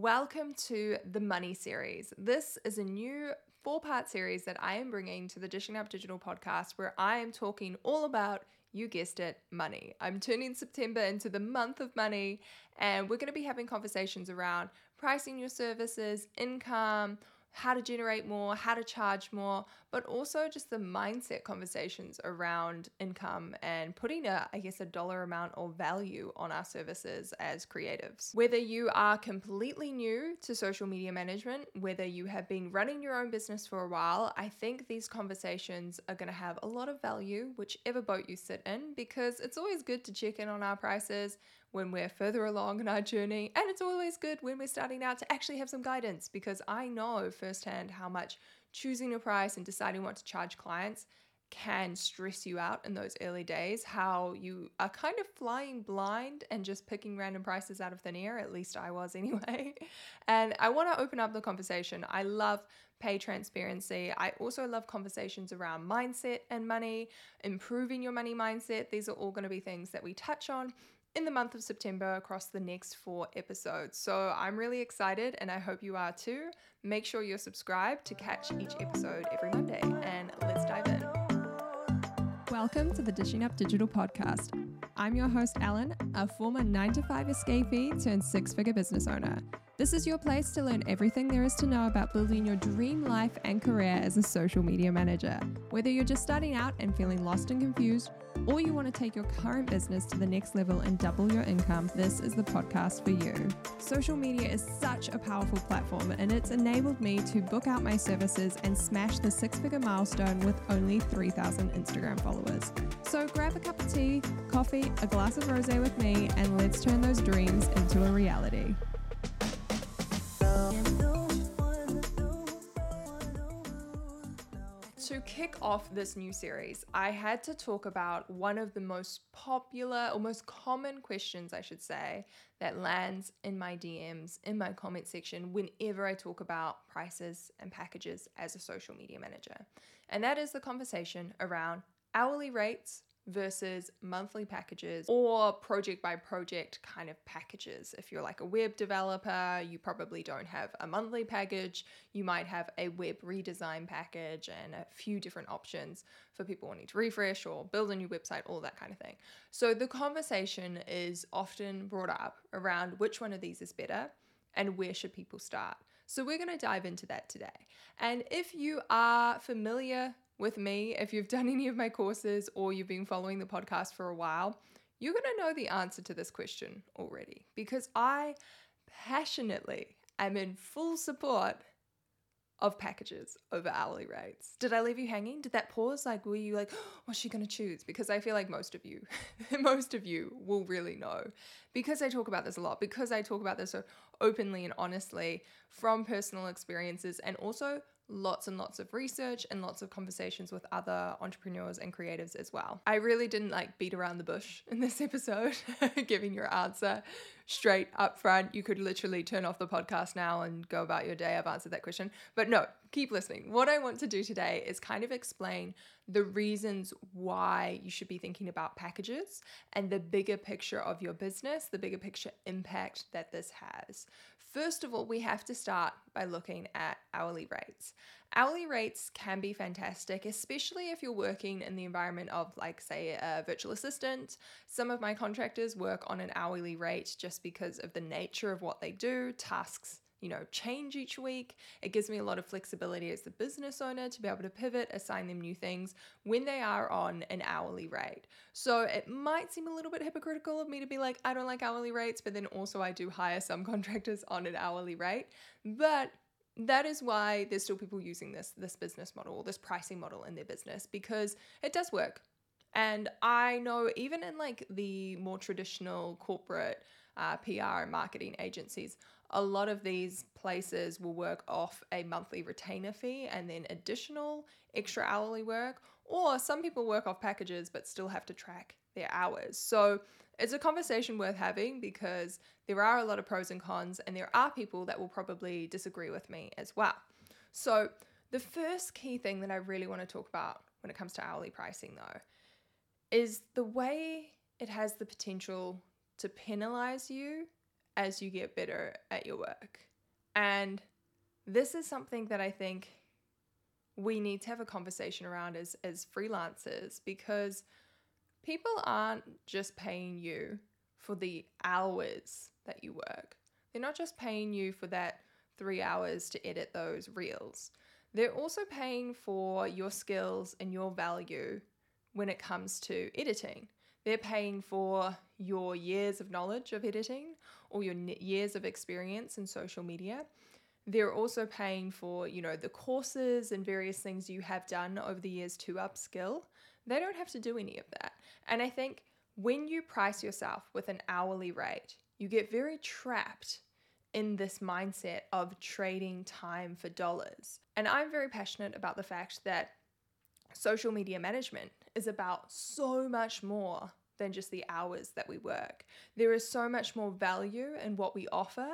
Welcome to the Money Series. This is a new four part series that I am bringing to the Dishing Up Digital podcast where I am talking all about, you guessed it, money. I'm turning September into the month of money, and we're going to be having conversations around pricing your services, income, how to generate more, how to charge more, but also just the mindset conversations around income and putting a, I guess, a dollar amount or value on our services as creatives. Whether you are completely new to social media management, whether you have been running your own business for a while, I think these conversations are going to have a lot of value, whichever boat you sit in, because it's always good to check in on our prices when we're further along in our journey. And it's always good when we're starting out to actually have some guidance because I know firsthand how much choosing a price and deciding what to charge clients can stress you out in those early days, how you are kind of flying blind and just picking random prices out of thin air. At least I was anyway. And I want to open up the conversation. I love pay transparency. I also love conversations around mindset and money, improving your money mindset. These are all going to be things that we touch on in the month of September across the next four episodes. So I'm really excited and I hope you are too. Make sure you're subscribed to catch each episode every Monday and let's dive in. Welcome to the Dishing Up Digital podcast. I'm your host, Ellen, a former 9 to 5 escapee turned six figure business owner. This is your place to learn everything there is to know about building your dream life and career as a social media manager. Whether you're just starting out and feeling lost and confused, or you want to take your current business to the next level and double your income, this is the podcast for you. Social media is such a powerful platform and it's enabled me to book out my services and smash the six figure milestone with only 3,000 Instagram followers. So grab a cup of tea, coffee, a glass of rose with me, and let's turn those dreams into a reality. To kick off this new series, I had to talk about one of the most popular or most common questions, I should say, that lands in my DMs, in my comment section, whenever I talk about prices and packages as a social media manager. And that is the conversation around hourly rates versus monthly packages or project by project kind of packages. If you're like a web developer, you probably don't have a monthly package. You might have a web redesign package and a few different options for people wanting to refresh or build a new website, all that kind of thing. So the conversation is often brought up around which one of these is better and where should people start. So we're going to dive into that today. And if you are familiar with me, if you've done any of my courses or you've been following the podcast for a while, you're going to know the answer to this question already because I passionately am in full support of packages over hourly rates. Did I leave you hanging? Did that pause? Like, were you like, oh, what's she gonna choose? Because I feel like most of you, most of you will really know. Because I talk about this a lot, because I talk about this so openly and honestly from personal experiences and also lots and lots of research and lots of conversations with other entrepreneurs and creatives as well. I really didn't like beat around the bush in this episode, giving your answer straight up front. You could literally turn off the podcast now and go about your day. I've answered that question. But no, keep listening. What I want to do today is kind of explain the reasons why you should be thinking about packages and the bigger picture of your business, the bigger picture impact that this has. First of all, we have to start by looking at hourly rates. Hourly rates can be fantastic, especially if you're working in the environment of, like, say, a virtual assistant. Some of my contractors work on an hourly rate just because of the nature of what they do, tasks you know, change each week. It gives me a lot of flexibility as the business owner to be able to pivot, assign them new things when they are on an hourly rate. So it might seem a little bit hypocritical of me to be like, I don't like hourly rates, but then also I do hire some contractors on an hourly rate. But that is why there's still people using this this business model, this pricing model in their business because it does work. And I know even in like the more traditional corporate uh, PR and marketing agencies, a lot of these places will work off a monthly retainer fee and then additional extra hourly work, or some people work off packages but still have to track their hours. So it's a conversation worth having because there are a lot of pros and cons, and there are people that will probably disagree with me as well. So, the first key thing that I really want to talk about when it comes to hourly pricing, though, is the way it has the potential to penalize you as you get better at your work. And this is something that I think we need to have a conversation around as, as freelancers because people aren't just paying you for the hours that you work. They're not just paying you for that three hours to edit those reels. They're also paying for your skills and your value when it comes to editing. They're paying for your years of knowledge of editing or your years of experience in social media. They're also paying for, you know, the courses and various things you have done over the years to upskill. They don't have to do any of that. And I think when you price yourself with an hourly rate, you get very trapped in this mindset of trading time for dollars. And I'm very passionate about the fact that social media management is about so much more than just the hours that we work. There is so much more value in what we offer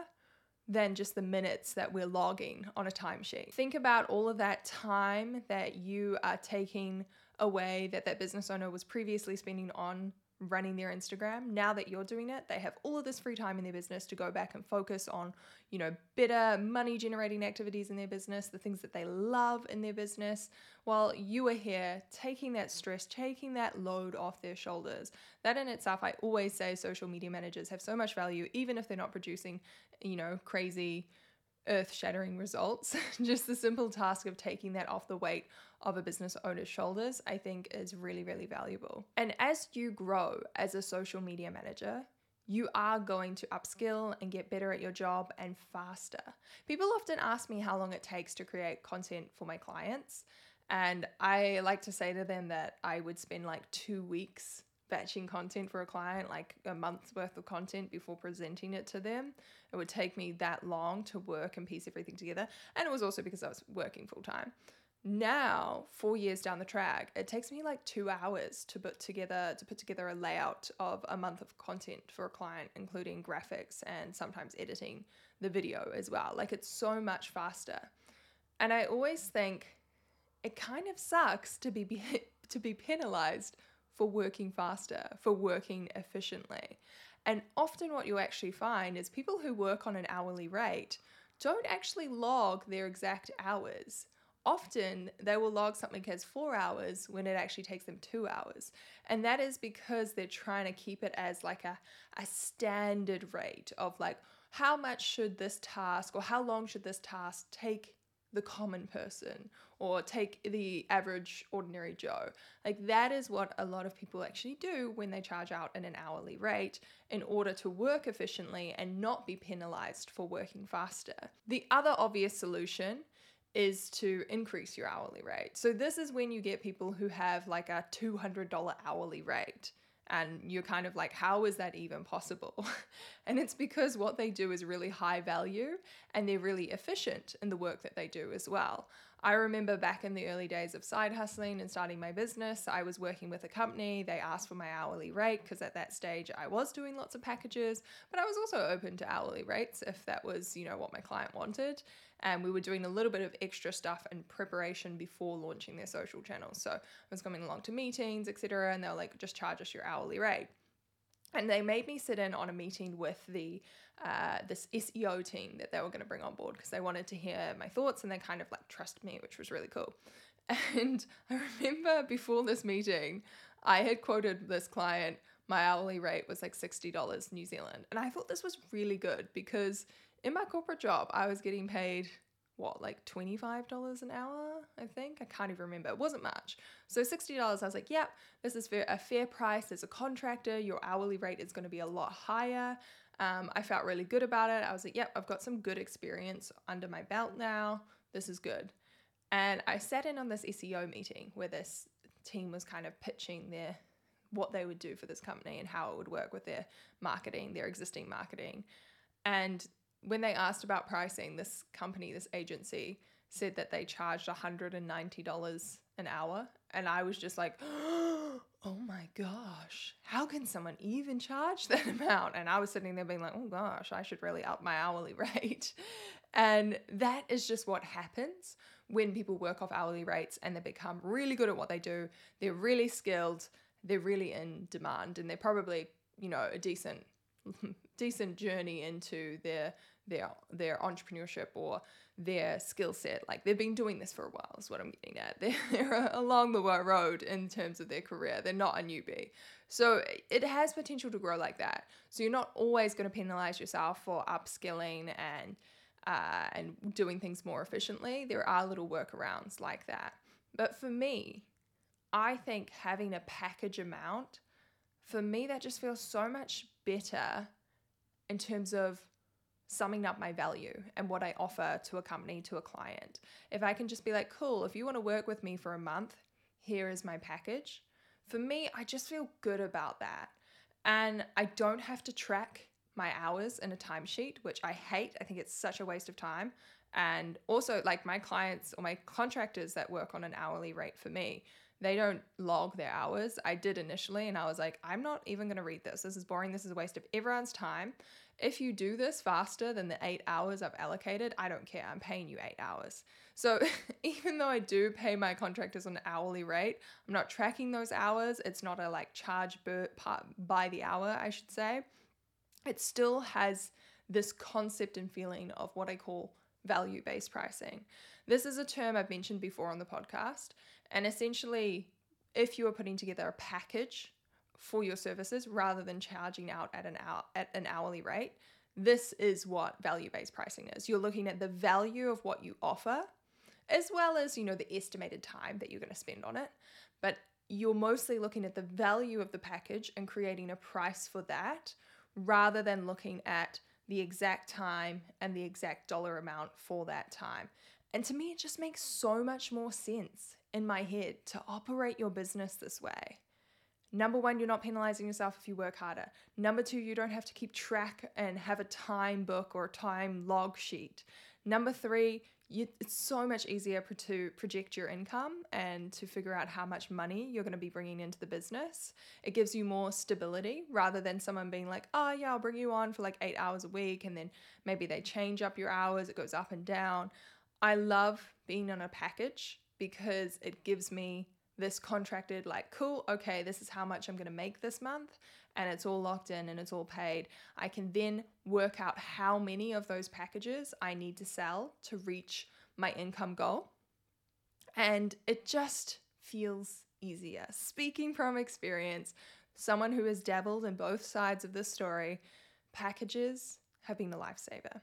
than just the minutes that we're logging on a timesheet. Think about all of that time that you are taking away that that business owner was previously spending on running their Instagram. Now that you're doing it, they have all of this free time in their business to go back and focus on, you know, better money generating activities in their business, the things that they love in their business, while you are here taking that stress, taking that load off their shoulders. That in itself, I always say social media managers have so much value, even if they're not producing, you know, crazy earth shattering results. Just the simple task of taking that off the weight of a business owner's shoulders, I think is really, really valuable. And as you grow as a social media manager, you are going to upskill and get better at your job and faster. People often ask me how long it takes to create content for my clients. And I like to say to them that I would spend like two weeks batching content for a client, like a month's worth of content before presenting it to them. It would take me that long to work and piece everything together. And it was also because I was working full time. Now, four years down the track, it takes me like two hours to put together to put together a layout of a month of content for a client, including graphics and sometimes editing the video as well. Like it's so much faster. And I always think it kind of sucks to be be to be penalized for working faster, for working efficiently. And often, what you actually find is people who work on an hourly rate don't actually log their exact hours. Often they will log something as four hours when it actually takes them two hours. And that is because they're trying to keep it as like a, a standard rate of like, how much should this task or how long should this task take the common person or take the average ordinary Joe. Like that is what a lot of people actually do when they charge out at an hourly rate in order to work efficiently and not be penalized for working faster. The other obvious solution is to increase your hourly rate. So this is when you get people who have like a $200 hourly rate and you're kind of like how is that even possible? And it's because what they do is really high value and they're really efficient in the work that they do as well. I remember back in the early days of side hustling and starting my business i was working with a company. They asked for my hourly rate because at that stage i was doing lots of packages but i was also open to hourly rates if that was you know what my client wanted and we were doing a little bit of extra stuff in preparation before launching their social channels. So I was coming along to meetings, etc., and they were like, just charge us your hourly rate. And they made me sit in on a meeting with the uh, this SEO team that they were going to bring on board because they wanted to hear my thoughts and they kind of like trust me, which was really cool. And I remember before this meeting, I had quoted this client, my hourly rate was like $60 New Zealand. And I thought this was really good because in my corporate job, I was getting paid what like $25 an hour i think? I can't even remember. It wasn't much. So $60 i was like yep this is a fair price as a contractor. Your hourly rate is going to be a lot higher. Um, i felt really good about it. I was like yep i've got some good experience under my belt now. This is good. And i sat in on this seo meeting where this team was kind of pitching their what they would do for this company and how it would work with their marketing their existing marketing. And when they asked about pricing, this company, this agency, said that they charged $190 an hour. And I was just like, oh my gosh, how can someone even charge that amount? And I was sitting there being like, oh gosh, I should really up my hourly rate. And that is just what happens when people work off hourly rates and they become really good at what they do. They're really skilled, they're really in demand, and they're probably, you know, a decent decent journey into their their their entrepreneurship or their skill set. Like they've been doing this for a while, is what I'm getting at. They're, they're along the road in terms of their career. They're not a newbie. So it has potential to grow like that. So you're not always going to penalize yourself for upskilling and uh, and doing things more efficiently. There are little workarounds like that. But for me, I think having a package amount, for me, that just feels so much better in terms of summing up my value and what I offer to a company, to a client. If I can just be like, cool, if you want to work with me for a month, here is my package. For me, I just feel good about that. And I don't have to track my hours in a timesheet, which I hate. I think it's such a waste of time. And also, like my clients or my contractors that work on an hourly rate for me, they don't log their hours. I did initially, and I was like, I'm not even going to read this. This is boring. This is a waste of everyone's time. If you do this faster than the eight hours I've allocated, I don't care. I'm paying you eight hours. So even though I do pay my contractors on an hourly rate, I'm not tracking those hours. It's not a like charge by the hour, I should say. It still has this concept and feeling of what I call value based pricing. This is a term I've mentioned before on the podcast. And essentially, if you are putting together a package for your services rather than charging out at an hour at an hourly rate, this is what value-based pricing is. You're looking at the value of what you offer as well as, you know, the estimated time that you're going to spend on it. But you're mostly looking at the value of the package and creating a price for that rather than looking at the exact time and the exact dollar amount for that time. And to me, it just makes so much more sense in my head to operate your business this way. Number one, you're not penalizing yourself if you work harder. Number two, you don't have to keep track and have a time book or a time log sheet. Number three, you, it's so much easier to project your income and to figure out how much money you're going to be bringing into the business. It gives you more stability rather than someone being like, oh, yeah, I'll bring you on for like eight hours a week. And then maybe they change up your hours, it goes up and down. I love being on a package because it gives me this contracted, like, cool, okay, this is how much I'm going to make this month, and it's all locked in and it's all paid. I can then work out how many of those packages I need to sell to reach my income goal. And it just feels easier. Speaking from experience, someone who has dabbled in both sides of this story, packages have been the lifesaver.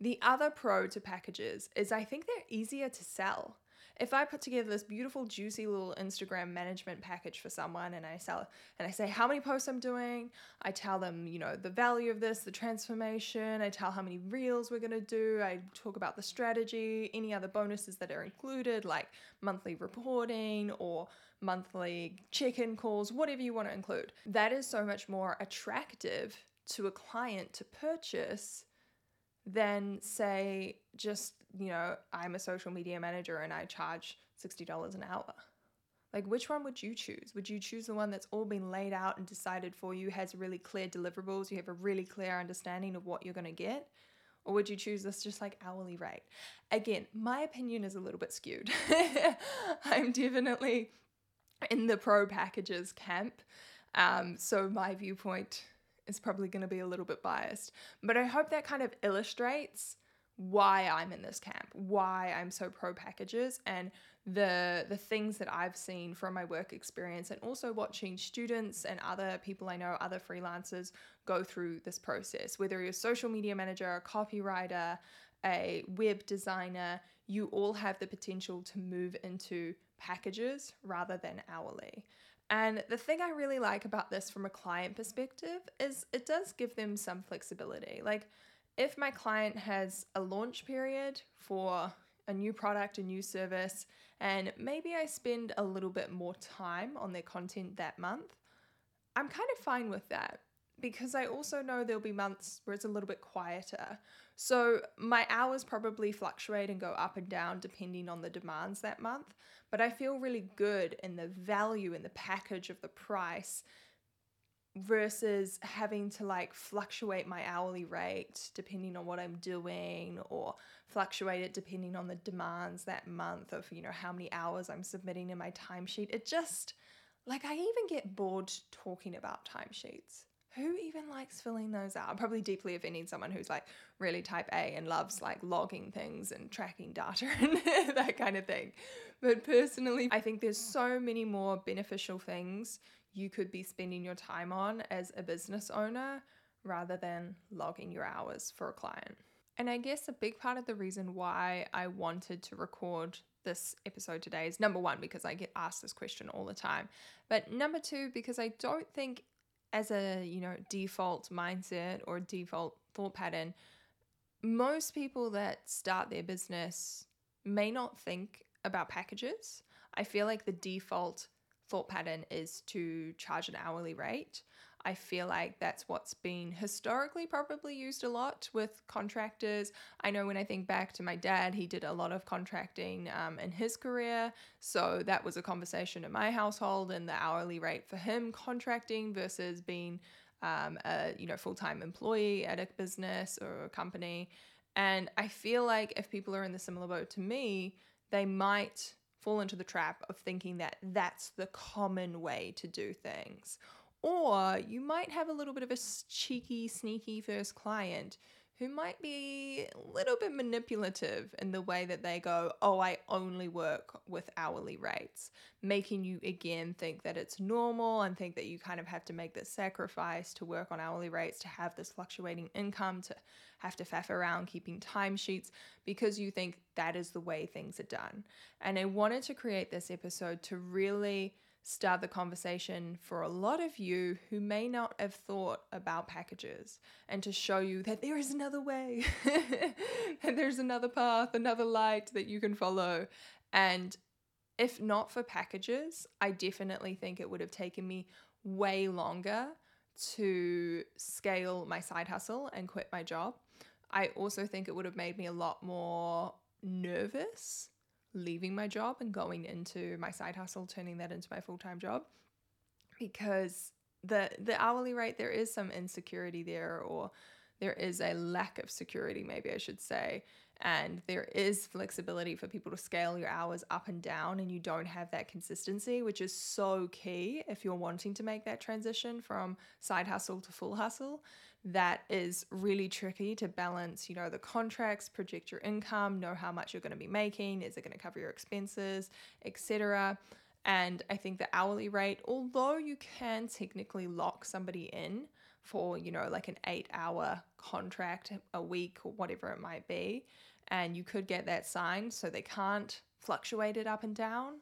The other pro to packages is I think they're easier to sell if I put together this beautiful, juicy little Instagram management package for someone and I sell and I say how many posts I'm doing, I tell them, you know, the value of this, the transformation, I tell how many reels we're gonna do, I talk about the strategy, any other bonuses that are included, like monthly reporting or monthly check in calls, whatever you want to include. That is so much more attractive to a client to purchase than say just you know i'm a social media manager and i charge $60 an hour. Like which one would you choose? Would you choose the one that's all been laid out and decided for you has really clear deliverables you have a really clear understanding of what you're going to get? Or would you choose this just like hourly rate? Again my opinion is a little bit skewed. I'm definitely in the pro packages camp. Um, so my viewpoint is probably going to be a little bit biased. But I hope that kind of illustrates why I'm in this camp, why I'm so pro packages and the the things that I've seen from my work experience and also watching students and other people I know, other freelancers go through this process. Whether you're a social media manager, a copywriter, a web designer, you all have the potential to move into packages rather than hourly. And the thing I really like about this from a client perspective is it does give them some flexibility. Like, if my client has a launch period for a new product, a new service, and maybe I spend a little bit more time on their content that month, I'm kind of fine with that because I also know there'll be months where it's a little bit quieter. So my hours probably fluctuate and go up and down depending on the demands that month, but I feel really good in the value in the package of the price versus having to like fluctuate my hourly rate depending on what I'm doing or fluctuate it depending on the demands that month of you know how many hours I'm submitting in my timesheet. It just like I even get bored talking about timesheets who even likes filling those out? Probably deeply offending someone who's like really type A and loves like logging things and tracking data and that kind of thing. But personally, I think there's so many more beneficial things you could be spending your time on as a business owner rather than logging your hours for a client. And I guess a big part of the reason why I wanted to record this episode today is number one, because I get asked this question all the time. But number two, because I don't think as a, you know, default mindset or default thought pattern, most people that start their business may not think about packages. I feel like the default thought pattern is to charge an hourly rate. I feel like that's what's been historically probably used a lot with contractors. I know when I think back to my dad, he did a lot of contracting um, in his career. So that was a conversation in my household and the hourly rate for him contracting versus being um, a you know full-time employee at a business or a company. And I feel like if people are in the similar boat to me, they might fall into the trap of thinking that that's the common way to do things or you might have a little bit of a cheeky, sneaky first client who might be a little bit manipulative in the way that they go, Oh, I only work with hourly rates, making you again think that it's normal and think that you kind of have to make this sacrifice to work on hourly rates, to have this fluctuating income, to have to faff around keeping timesheets because you think that is the way things are done. And I wanted to create this episode to really start the conversation for a lot of you who may not have thought about packages and to show you that there is another way, and there's another path, another light that you can follow. And if not for packages, I definitely think it would have taken me way longer to scale my side hustle and quit my job. I also think it would have made me a lot more nervous leaving my job and going into my side hustle, turning that into my full time job, because the the hourly rate there is some insecurity there, or there is a lack of security, maybe I should say, and there is flexibility for people to scale your hours up and down, and you don't have that consistency, which is so key if you're wanting to make that transition from side hustle to full hustle that is really tricky to balance, you know, the contracts, project your income, know how much you're going to be making, is it going to cover your expenses, etc. And I think the hourly rate, although you can technically lock somebody in for, you know, like an 8-hour contract a week or whatever it might be, and you could get that signed so they can't fluctuate it up and down,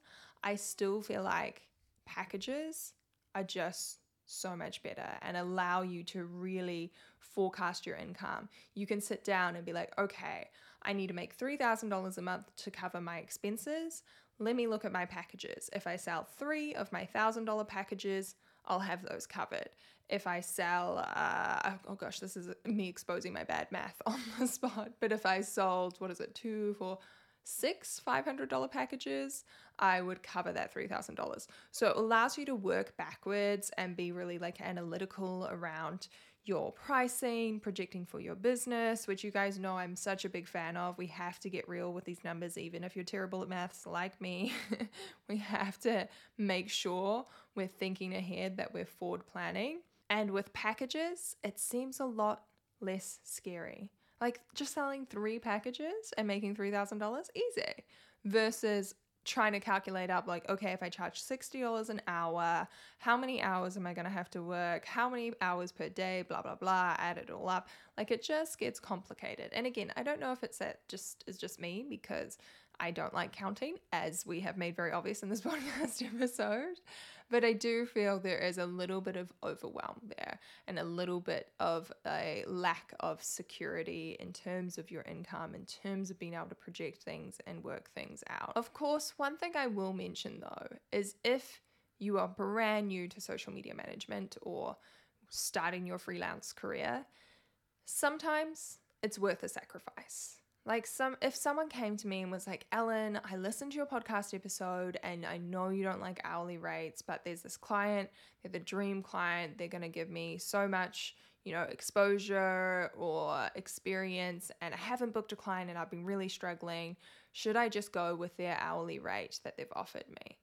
I still feel like packages are just so much better and allow you to really forecast your income. You can sit down and be like, okay, I need to make $3,000 a month to cover my expenses. Let me look at my packages. If I sell three of my $1,000 packages, I'll have those covered. If I sell, uh, oh gosh, this is me exposing my bad math on the spot, but if I sold, what is it, two, four, six $500 packages, I would cover that $3,000. So it allows you to work backwards and be really like analytical around your pricing, projecting for your business, which you guys know I'm such a big fan of. We have to get real with these numbers, even if you're terrible at maths like me. we have to make sure we're thinking ahead, that we're forward planning. And with packages, it seems a lot less scary. Like just selling three packages and making $3,000, easy. Versus trying to calculate up like okay if i charge $60 an hour how many hours am i going to have to work? How many hours per day? Blah blah blah. Add it all up like it just gets complicated and again i don't know if it's that just is just me because i don't like counting as we have made very obvious in this podcast episode but I do feel there is a little bit of overwhelm there and a little bit of a lack of security in terms of your income, in terms of being able to project things and work things out. Of course, one thing I will mention though is if you are brand new to social media management or starting your freelance career, sometimes it's worth a sacrifice. Like some if someone came to me and was like, "Ellen, I listened to your podcast episode and I know you don't like hourly rates, but there's this client, they're the dream client, they're going to give me so much, you know, exposure or experience and I haven't booked a client and I've been really struggling. Should I just go with their hourly rate that they've offered me?"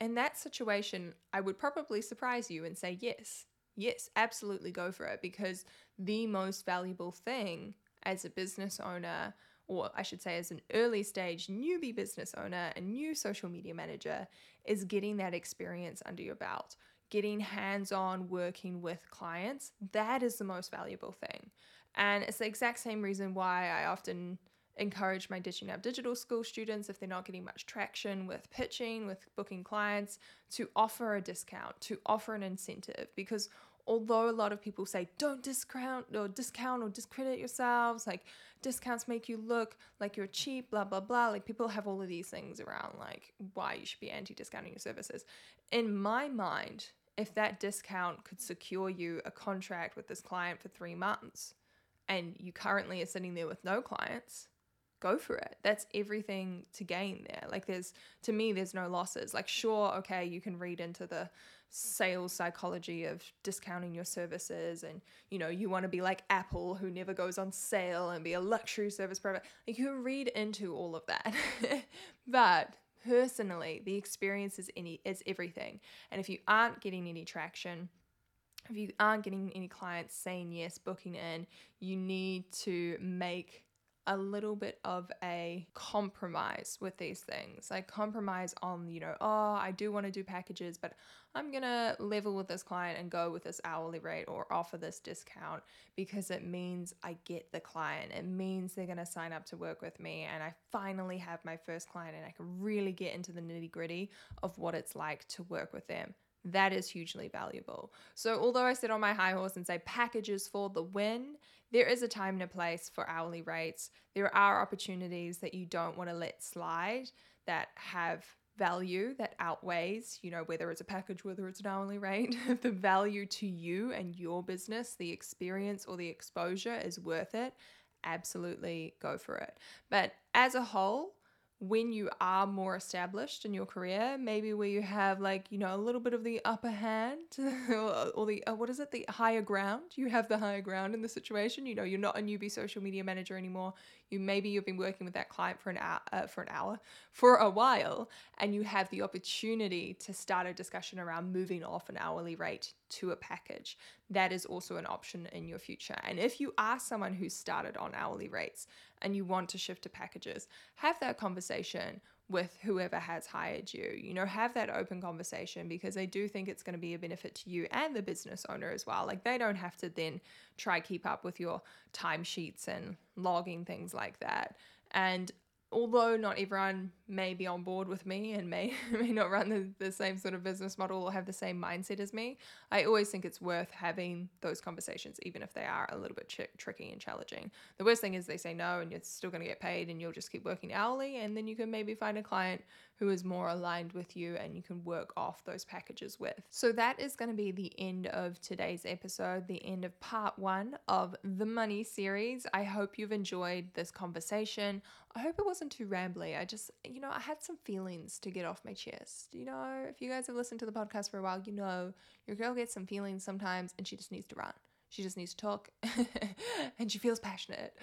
In that situation, I would probably surprise you and say yes. yes, absolutely go for it because the most valuable thing as a business owner, or I should say, as an early stage newbie business owner, a new social media manager, is getting that experience under your belt, getting hands on working with clients. That is the most valuable thing. And it's the exact same reason why I often encourage my Dishing Up Digital School students, if they're not getting much traction with pitching, with booking clients, to offer a discount, to offer an incentive. Because although a lot of people say don't discount or discount or discredit yourselves, like discounts make you look like you're cheap, blah, blah, blah. Like people have all of these things around like why you should be anti discounting your services. In my mind, if that discount could secure you a contract with this client for three months and you currently are sitting there with no clients, go for it. That's everything to gain there. Like there's to me there's no losses. Like sure, okay, you can read into the sales psychology of discounting your services and you know, you want to be like Apple who never goes on sale and be a luxury service provider. Like you can read into all of that. but personally, the experience is any is everything. And if you aren't getting any traction, if you aren't getting any clients saying yes, booking in, you need to make a little bit of a compromise with these things. Like compromise on, you know, oh, I do want to do packages, but I'm going to level with this client and go with this hourly rate or offer this discount because it means I get the client. It means they're going to sign up to work with me and I finally have my first client and I can really get into the nitty gritty of what it's like to work with them. That is hugely valuable. So, although I sit on my high horse and say packages for the win, there is a time and a place for hourly rates. There are opportunities that you don't want to let slide that have value that outweighs, you know, whether it's a package, whether it's an hourly rate, the value to you and your business, the experience or the exposure is worth it, absolutely go for it. But as a whole, when you are more established in your career, maybe where you have like, you know, a little bit of the upper hand or, the, uh, what is it, the higher ground, you have the higher ground in the situation. You know, you're not a newbie social media manager anymore. You maybe you've been working with that client for an hour, uh, for an hour, for a while, and you have the opportunity to start a discussion around moving off an hourly rate to a package. That is also an option in your future. And if you are someone who started on hourly rates and you want to shift to packages, have that conversation with whoever has hired you. You know, have that open conversation because I do think it's going to be a benefit to you and the business owner as well. Like they don't have to then try keep up with your timesheets and logging things like that. And although not everyone may be on board with me and may may not run the, the same sort of business model or have the same mindset as me, I always think it's worth having those conversations, even if they are a little bit ch- tricky and challenging. The worst thing is they say no and you're still going to get paid and you'll just keep working hourly, and then you can maybe find a client who is more aligned with you and you can work off those packages with. So that is going to be the end of today's episode, the end of part one of the money series. I hope you've enjoyed this conversation. I hope it wasn't too rambly. I just, you know, I had some feelings to get off my chest. You know, if you guys have listened to the podcast for a while, you know your girl gets some feelings sometimes and she just needs to run. She just needs to talk and she feels passionate.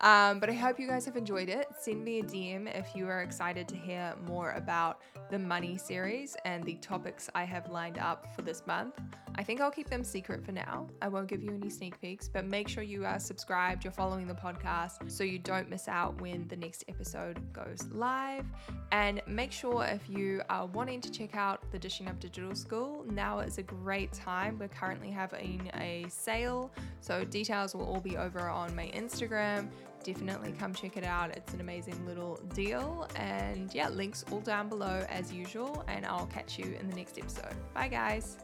Um, but I hope you guys have enjoyed it. Send me a DM if you are excited to hear more about the money series and the topics I have lined up for this month. I think I'll keep them secret for now. I won't give you any sneak peeks, but make sure you are subscribed, you're following the podcast so you don't miss out when the next episode goes live. And make sure if you are wanting to check out the Dishing Up Digital School, now is a great time. We're currently having a sale, so details will all be over on my Instagram definitely come check it out. It's an amazing little deal. And yeah, links all down below as usual. And I'll catch you in the next episode. Bye, guys.